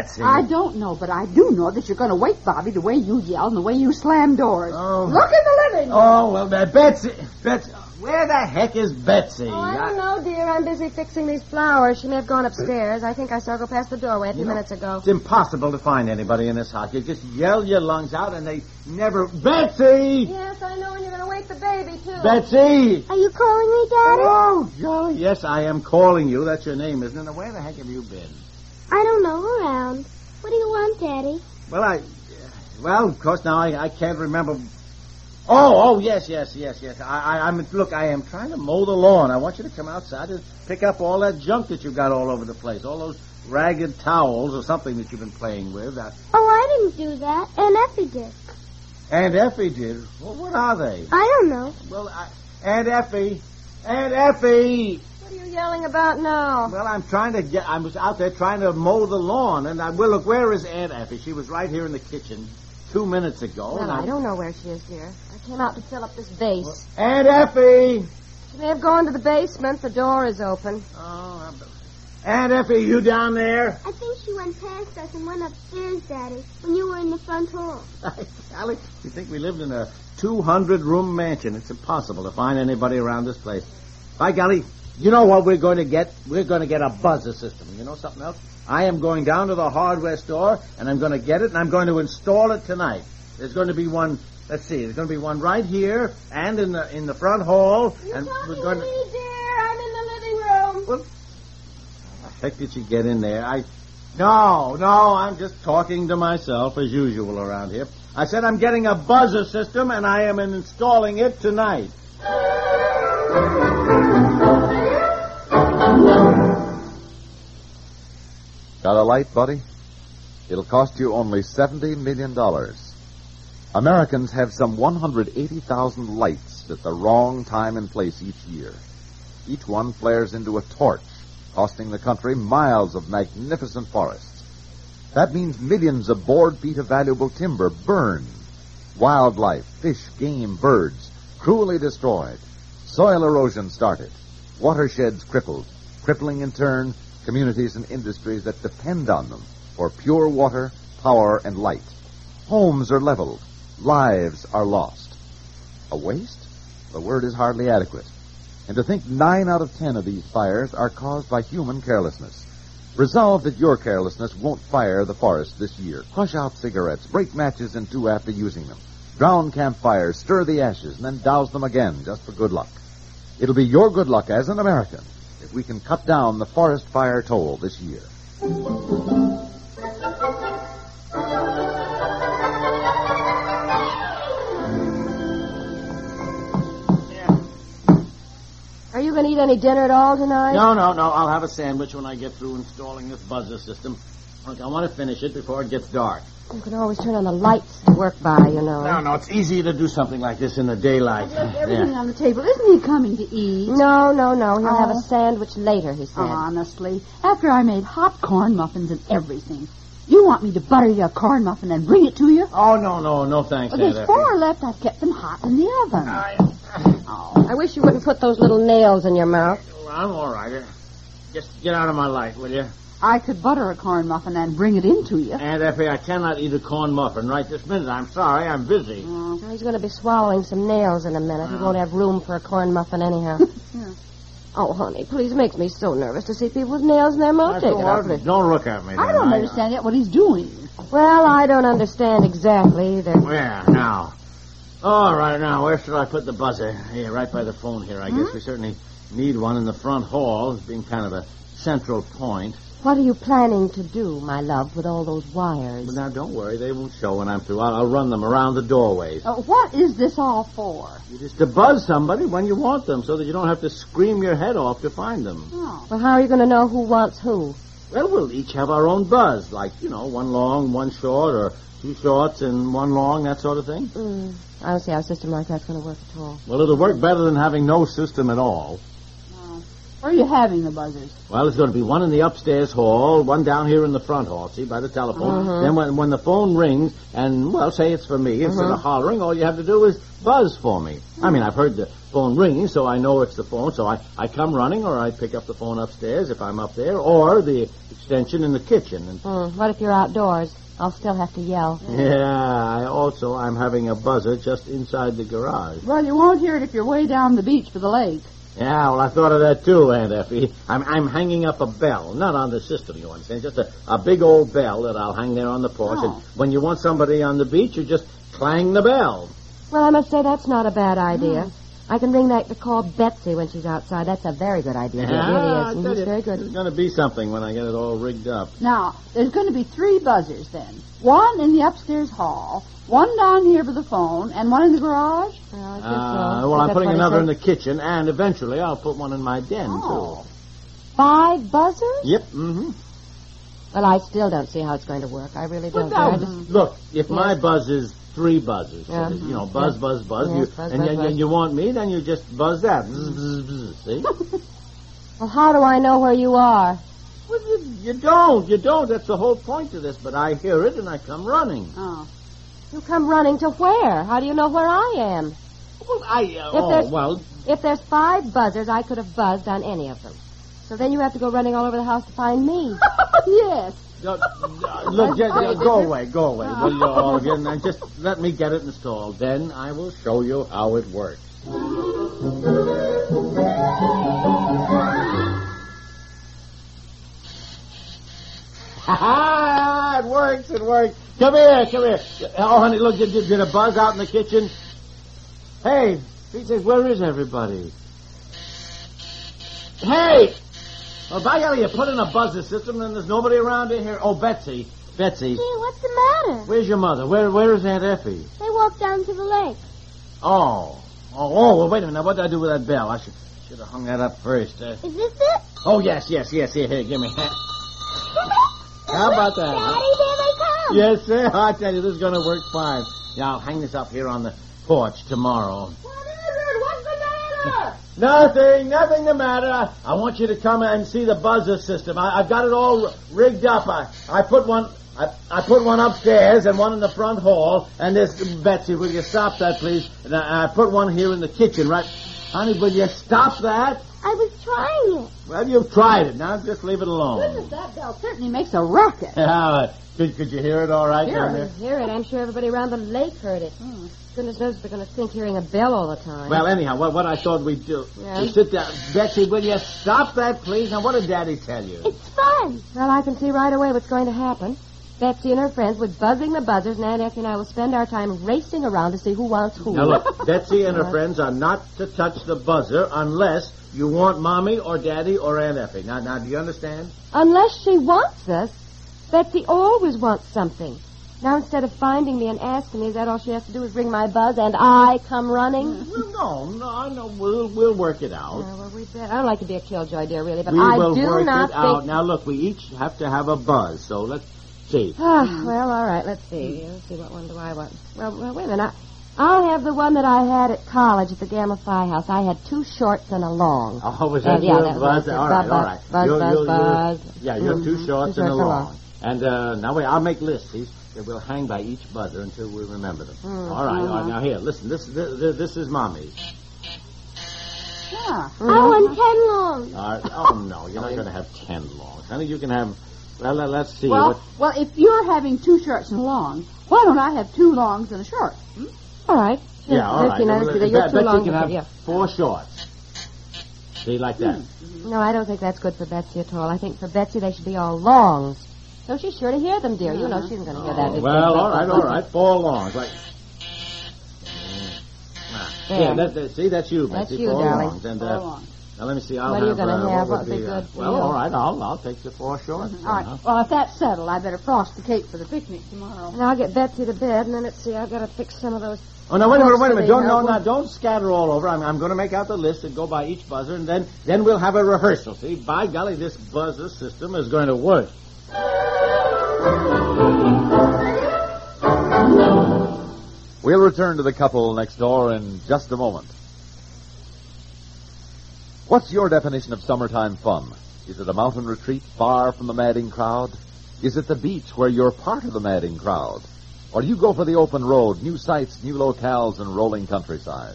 Where is Betsy? I don't know, but I do know that you're going to wake Bobby the way you yell and the way you slam doors. Oh. Look in the living room. Oh, well, uh, Betsy, Betsy, where the heck is Betsy? Oh, I don't know, dear. I'm busy fixing these flowers. She may have gone upstairs. I think I saw her go past the doorway a few minutes ago. It's impossible to find anybody in this house. You just yell your lungs out and they never... Betsy! Yes, I know, and you're going to wake the baby, too. Betsy! Are you calling me, Daddy? Oh, Jolly. Yes, I am calling you. That's your name, isn't it? Now, where the heck have you been? I don't know. Around. What do you want, Daddy? Well, I... Well, of course, now I, I can't remember... Oh, oh, yes, yes, yes, yes. I, I, I'm look. I am trying to mow the lawn. I want you to come outside and pick up all that junk that you've got all over the place, all those ragged towels or something that you've been playing with. Uh, Oh, I didn't do that. Aunt Effie did. Aunt Effie did. Well, what are they? I don't know. Well, I, Aunt Effie, Aunt Effie. What are you yelling about now? Well, I'm trying to get. I was out there trying to mow the lawn, and I well, look, where is Aunt Effie? She was right here in the kitchen two minutes ago. Well, and I don't know where she is, dear. I came out to fill up this vase. Aunt Effie. She may have gone to the basement. The door is open. Oh, I'm- Aunt Effie, you down there? I think she went past us and went upstairs, Daddy, when you were in the front hall. Sally, you think we lived in a 200 room mansion? It's impossible to find anybody around this place. By golly, you know what we're going to get? We're going to get a buzzer system. You know something else? I am going down to the hardware store and I'm going to get it and I'm going to install it tonight. There's going to be one. Let's see. There's going to be one right here and in the in the front hall. and we're going to. me, dear. I'm in the living room. Well, how the heck did you get in there? I. No, no, I'm just talking to myself as usual around here. I said I'm getting a buzzer system and I am installing it tonight. Got a light, buddy? It'll cost you only $70 million. Americans have some 180,000 lights at the wrong time and place each year. Each one flares into a torch, costing the country miles of magnificent forests. That means millions of board feet of valuable timber burned. Wildlife, fish, game, birds, cruelly destroyed. Soil erosion started. Watersheds crippled, crippling in turn communities and industries that depend on them for pure water, power, and light. Homes are leveled. Lives are lost. A waste? The word is hardly adequate. And to think nine out of ten of these fires are caused by human carelessness. Resolve that your carelessness won't fire the forest this year. Crush out cigarettes, break matches in two after using them. Drown campfires, stir the ashes, and then douse them again just for good luck. It'll be your good luck as an American if we can cut down the forest fire toll this year. Are you going to eat any dinner at all tonight? No, no, no. I'll have a sandwich when I get through installing this buzzer system. Look, I want to finish it before it gets dark. You can always turn on the lights to work by, you know. No, no, it's easier to do something like this in the daylight. Everything Yeah. on the table. Isn't he coming to eat? No, no, no. He'll have a Oh. sandwich later, he said. Oh, honestly, after I made hot corn muffins and everything. You want me to butter your corn muffin and bring it to you? Oh, no, no, no thanks, Well, there's Effie. four left. I've kept them hot in the oven. Oh, I wish you wouldn't put those little nails in your mouth. Well, I'm all right. Just get out of my light, will you? I could butter a corn muffin and bring it in to you. Aunt Effie, I cannot eat a corn muffin right this minute. I'm sorry, I'm busy. Well, He's going to be swallowing some nails in a minute. He won't have room for a corn muffin anyhow. Yeah. Oh, honey, please makes me so nervous to see people with nails in their mouth. That's Take it off. Don't look at me. I then. don't understand yet what he's doing. Well, I don't understand exactly either. Where now? All right, now where should I put the buzzer? Here, right by the phone here. I Hmm? guess we certainly need one in the front hall. It's being kind of a central point. What are you planning to do, my love, with all those wires? But now, don't worry. They won't show when I'm through. I'll, I'll run them around the doorways. Uh, what is this all for? Just to buzz somebody when you want them so that you don't have to scream your head off to find them. Oh. Well, how are you going to know who wants who? Well, we'll each have our own buzz, like, you know, one long, one short, or two shorts and one long, that sort of thing. Mm, I don't see how a system like that's going to work at all. Well, it'll work better than having no system at all. Where are you having the buzzers? Well, there's going to be one in the upstairs hall, one down here in the front hall, see, by the telephone. Mhm. Then when, when the phone rings, and, well, say it's for me, instead Mhm. of hollering, all you have to do is buzz for me. I mean, I've heard the phone ringing, so I know it's the phone, so I, I come running, or I pick up the phone upstairs if I'm up there, or the extension in the kitchen. And, Mm, what if you're outdoors? I'll still have to yell. yeah, I also, I'm having a buzzer just inside the garage. Well, you won't hear it if you're way down the beach for the lake. Yeah, well, I thought of that too, Aunt Effie. I'm, I'm hanging up a bell, not on the system, you understand, just a, a big old bell that I'll hang there on the porch. Oh. And when you want somebody on the beach, you just clang the bell. Well, I must say that's not a bad idea. Hmm. I can ring that to call Betsy when she's outside. That's a very good idea. it I really tell is. Mhm, you, It's very There's going to be something when I get it all rigged up. Now, there's going to be three buzzers then. One in the upstairs hall, one down here for the phone, and one in the garage. Well, I guess Uh, so. well, I'm putting another in the kitchen, and eventually I'll put one in my den, Oh. Five buzzers? Yep, mm-hmm. Well, I still don't see how it's going to work. I really don't. Now, I just- look, if my Yes. buzz is three buzzers, so Yeah. that, you know, buzz, Yes. buzz, buzz, Yes, you, buzz, and, buzz, you, buzz. and you want me, then you just buzz that. Bzz, bzz, bzz, see? Well, how do I know where you are? Well, you, you don't. You don't. That's the whole point of this. But I hear it and I come running. Oh. You come running to where? How do you know where I am? Well, I. Uh, If oh, well. If there's five buzzers, I could have buzzed on any of them. So then you have to go running all over the house to find me. yes. Uh, uh, look, just, uh, go away, go away, will you all of you? And just let me get it installed. Then I will show you how it works. Ha ha! It works, it works. Come here, come here. Oh, honey, look, did, did, did a buzz out in the kitchen? Hey, he says, where is everybody? Hey! Oh, by golly, you put in a buzzer system and there's nobody around in here. Oh, Betsy. Betsy. Gee, what's the matter? Where's your mother? Where Where is Aunt Effie? They walked down to the lake. Oh. Oh, oh well, wait a minute. What did I do with that bell? I should should have hung that up first. Uh, Is this it? oh, yes, yes, yes. Here, here, give me. that. How about that? huh? Daddy, there they come. Yes, sir. I tell you, this is going to work fine. Yeah, I'll hang this up here on the porch tomorrow. What is it? What's the matter? Nothing, nothing the matter. I, want you to come and see the buzzer system. I, I've got it all rigged up. I, I put one. I, I put one upstairs and one in the front hall. And this, Betsy, will you stop that, please? And I, I put one here in the kitchen, right? Honey, will you stop that? I was trying it. Well, you've tried it. Now just leave it alone. Goodness, that bell certainly makes a racket. Yeah, could, could you hear it all right Hear down there? hear it. I'm sure everybody around the lake heard it. Hmm. Goodness knows they're going to think hearing a bell all the time. Well, anyhow, what, what I thought we'd do Yeah? is sit down. Betsy, will you stop that, please? Now, what did Daddy tell you? It's fun. Well, I can see right away what's going to happen. Betsy and her friends be buzzing the buzzers, and Aunt Effie and I will spend our time racing around to see who wants who. Now look, Betsy and her friends are not to touch the buzzer unless you want Mommy or Daddy or Aunt Effie. Now, now, do you understand? Unless she wants us, Betsy always wants something. Now, instead of finding me and asking me, is that all she has to do is ring my buzz and I come running? Well, no, no, I know. We'll we'll work it out. Yeah, well, we bet. I don't like to be a killjoy, dear, really, but we I will do work not it out. think. Now, look, we each have to have a buzz. So let's see. Ah, well, all right. Let's see. Let's see. What one do I want? Well, well wait a minute. I, I'll have the one that I had at college at the Gamma Phi House. I had two shorts and a long. Oh, was Uh, that yeah, your that buzz? was. All right, Buzz, all right. buzz, You're- buzz, you're- you're- buzz. Yeah, you're two Mhm. shorts Two and a shorts a long. long. And uh, now wait, I'll make lists. These that will hang by each buzzer until we remember them. Mm, All right, all right. mhm. Now here, listen. This this, this is Mommy's. Yeah. Mm-hmm. I want ten long. All right. Oh no, you're not going to have ten longs, honey. You can have. Well, let, us see. Well, what, well, if you're having two shorts and a long, why don't I have two longs and a short? All right. Yeah, all right. Well, see that Bet- you're too long can have yeah. four shorts. See, like that. No, I don't think that's good for Betsy at all. I think for Betsy they should be all longs. So she's sure to hear them, dear. You know she isn't going to hear that. Oh, well, all right, all right. Four longs, like. Ah, Yeah, that, that, see, that's you, That's Betsy. you, four darling. longs, and Four uh, longs. Now, let me see. I'll What are you gonna uh, have? What What would would be uh, good Well, all right. I'll I'll take the four shorts. All right. uh-huh. Well, if that's settled, I better frost the cake for the picnic tomorrow. And I'll get Betsy to bed, and then let's see, I've got to fix some of those. Oh, now, wait a minute, wait a minute. Don't, no, uh, no, don't scatter all over. I'm, I'm going to make out the list and go by each buzzer, and then, then we'll have a rehearsal. See, by golly, this buzzer system is going to work. We'll return to the couple next door in just a moment. What's your definition of summertime fun? Is it a mountain retreat far from the madding crowd? Is it the beach where you're part of the madding crowd? Or do you go for the open road, new sights, new locales, and rolling countryside?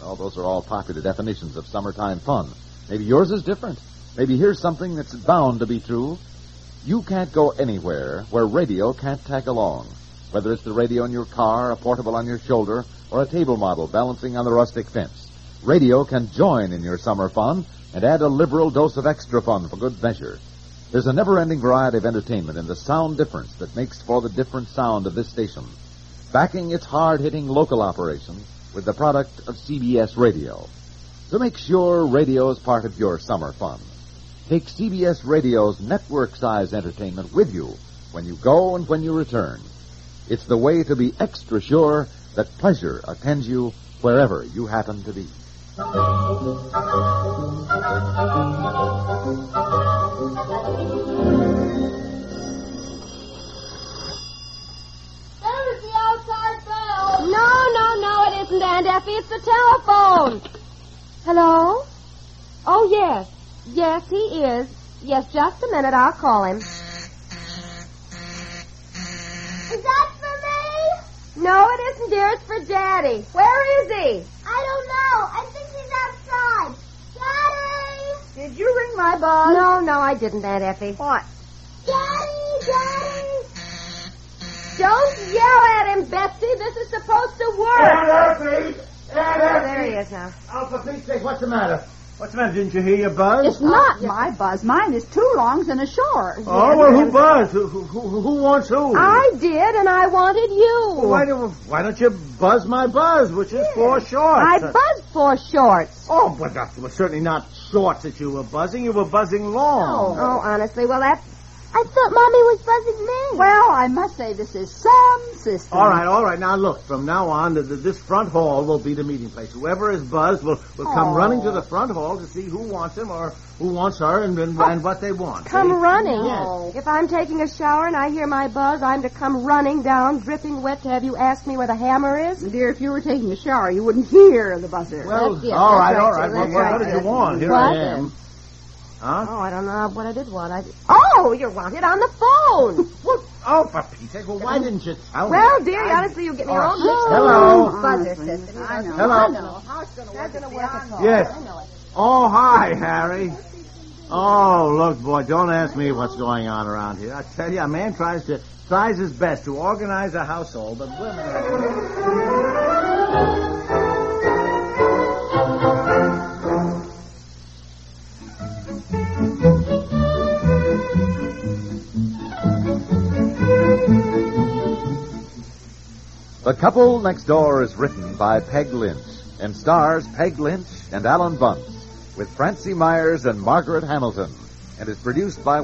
Well, those are all popular definitions of summertime fun. Maybe yours is different. Maybe here's something that's bound to be true. You can't go anywhere where radio can't tag along. Whether it's the radio in your car, a portable on your shoulder, or a table model balancing on the rustic fence. Radio can join in your summer fun and add a liberal dose of extra fun for good measure. There's a never-ending variety of entertainment in the sound difference that makes for the different sound of this station. Backing its hard-hitting local operation with the product of CBS Radio. So make sure radio is part of your summer fun. Take CBS Radio's network-size entertainment with you when you go and when you return. It's the way to be extra sure that pleasure attends you wherever you happen to be. There's the outside bell. No, no, no, it isn't, Aunt Effie. It's the telephone. Hello? Oh, yes. Yes, he is. Yes, just a minute. I'll call him. Is that for me? No, it isn't, dear. It's for Daddy. Where is he? I don't know. I think he's outside. Daddy! Did you ring my bell? No, no, I didn't, Aunt Effie. What? Daddy! Daddy! Don't yell at him, Betsy. This is supposed to work. Aunt Effie! Aunt Oh, there he is now. Oh, for Pete's sake, what's the matter? What's the matter? Didn't you hear your buzz? It's not my buzz. Mine is two longs and a short. Oh, well, who buzzed? Who, who, who, wants who? I did, and I wanted you. Why, do, why don't you buzz my buzz, which is four shorts? I buzzed for shorts. Oh, but that was certainly not shorts that you were buzzing. You were buzzing long. Oh, oh honestly, well, that's I thought Mommy was buzzing me. Well, I must say this is some system. All right, all right. Now look, from now on, the, the, this front hall will be the meeting place. Whoever is buzzed will, will come Aw. running to the front hall to see who wants him or who wants her and, and, and what they want. come see? running. Yes. If I'm taking a shower and I hear my buzz, I'm to come running down, dripping wet, to have you ask me where the hammer is. Dear, if you were taking a shower, you wouldn't hear the buzzer. Well, That's- yes, all that's right, all right, right. Well, that's what, right, what did you want? Here What? I am. Huh? Oh, I don't know what I did want. I did... Oh, you're wanted on the phone. What? Oh, for Pete's sake, well, why didn't you tell me? well, dear, honestly, you get me your oh, own mixed Hello. up buzzer Honestly, system. I know. Hello. I know. How it's going to work gonna work at all. Yes. I know it. Oh, hi, Harry. Oh, look, boy, don't ask me what's going on around here. I tell you, a man tries to tries his best to organize a household, but women are... The Couple Next Door is written by Peg Lynch and stars Peg Lynch and Alan Bunce with Francie Myers and Margaret Hamilton and is produced by